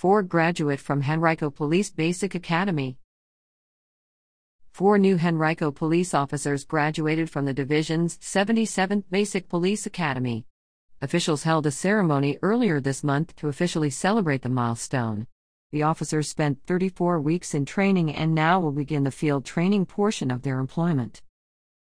Four graduate from Henrico Police Basic Academy. Four new Henrico police officers graduated from the division's 77th Basic Police Academy. Officials held a ceremony earlier this month to officially celebrate the milestone. The officers spent 34 weeks in training and now will begin the field training portion of their employment.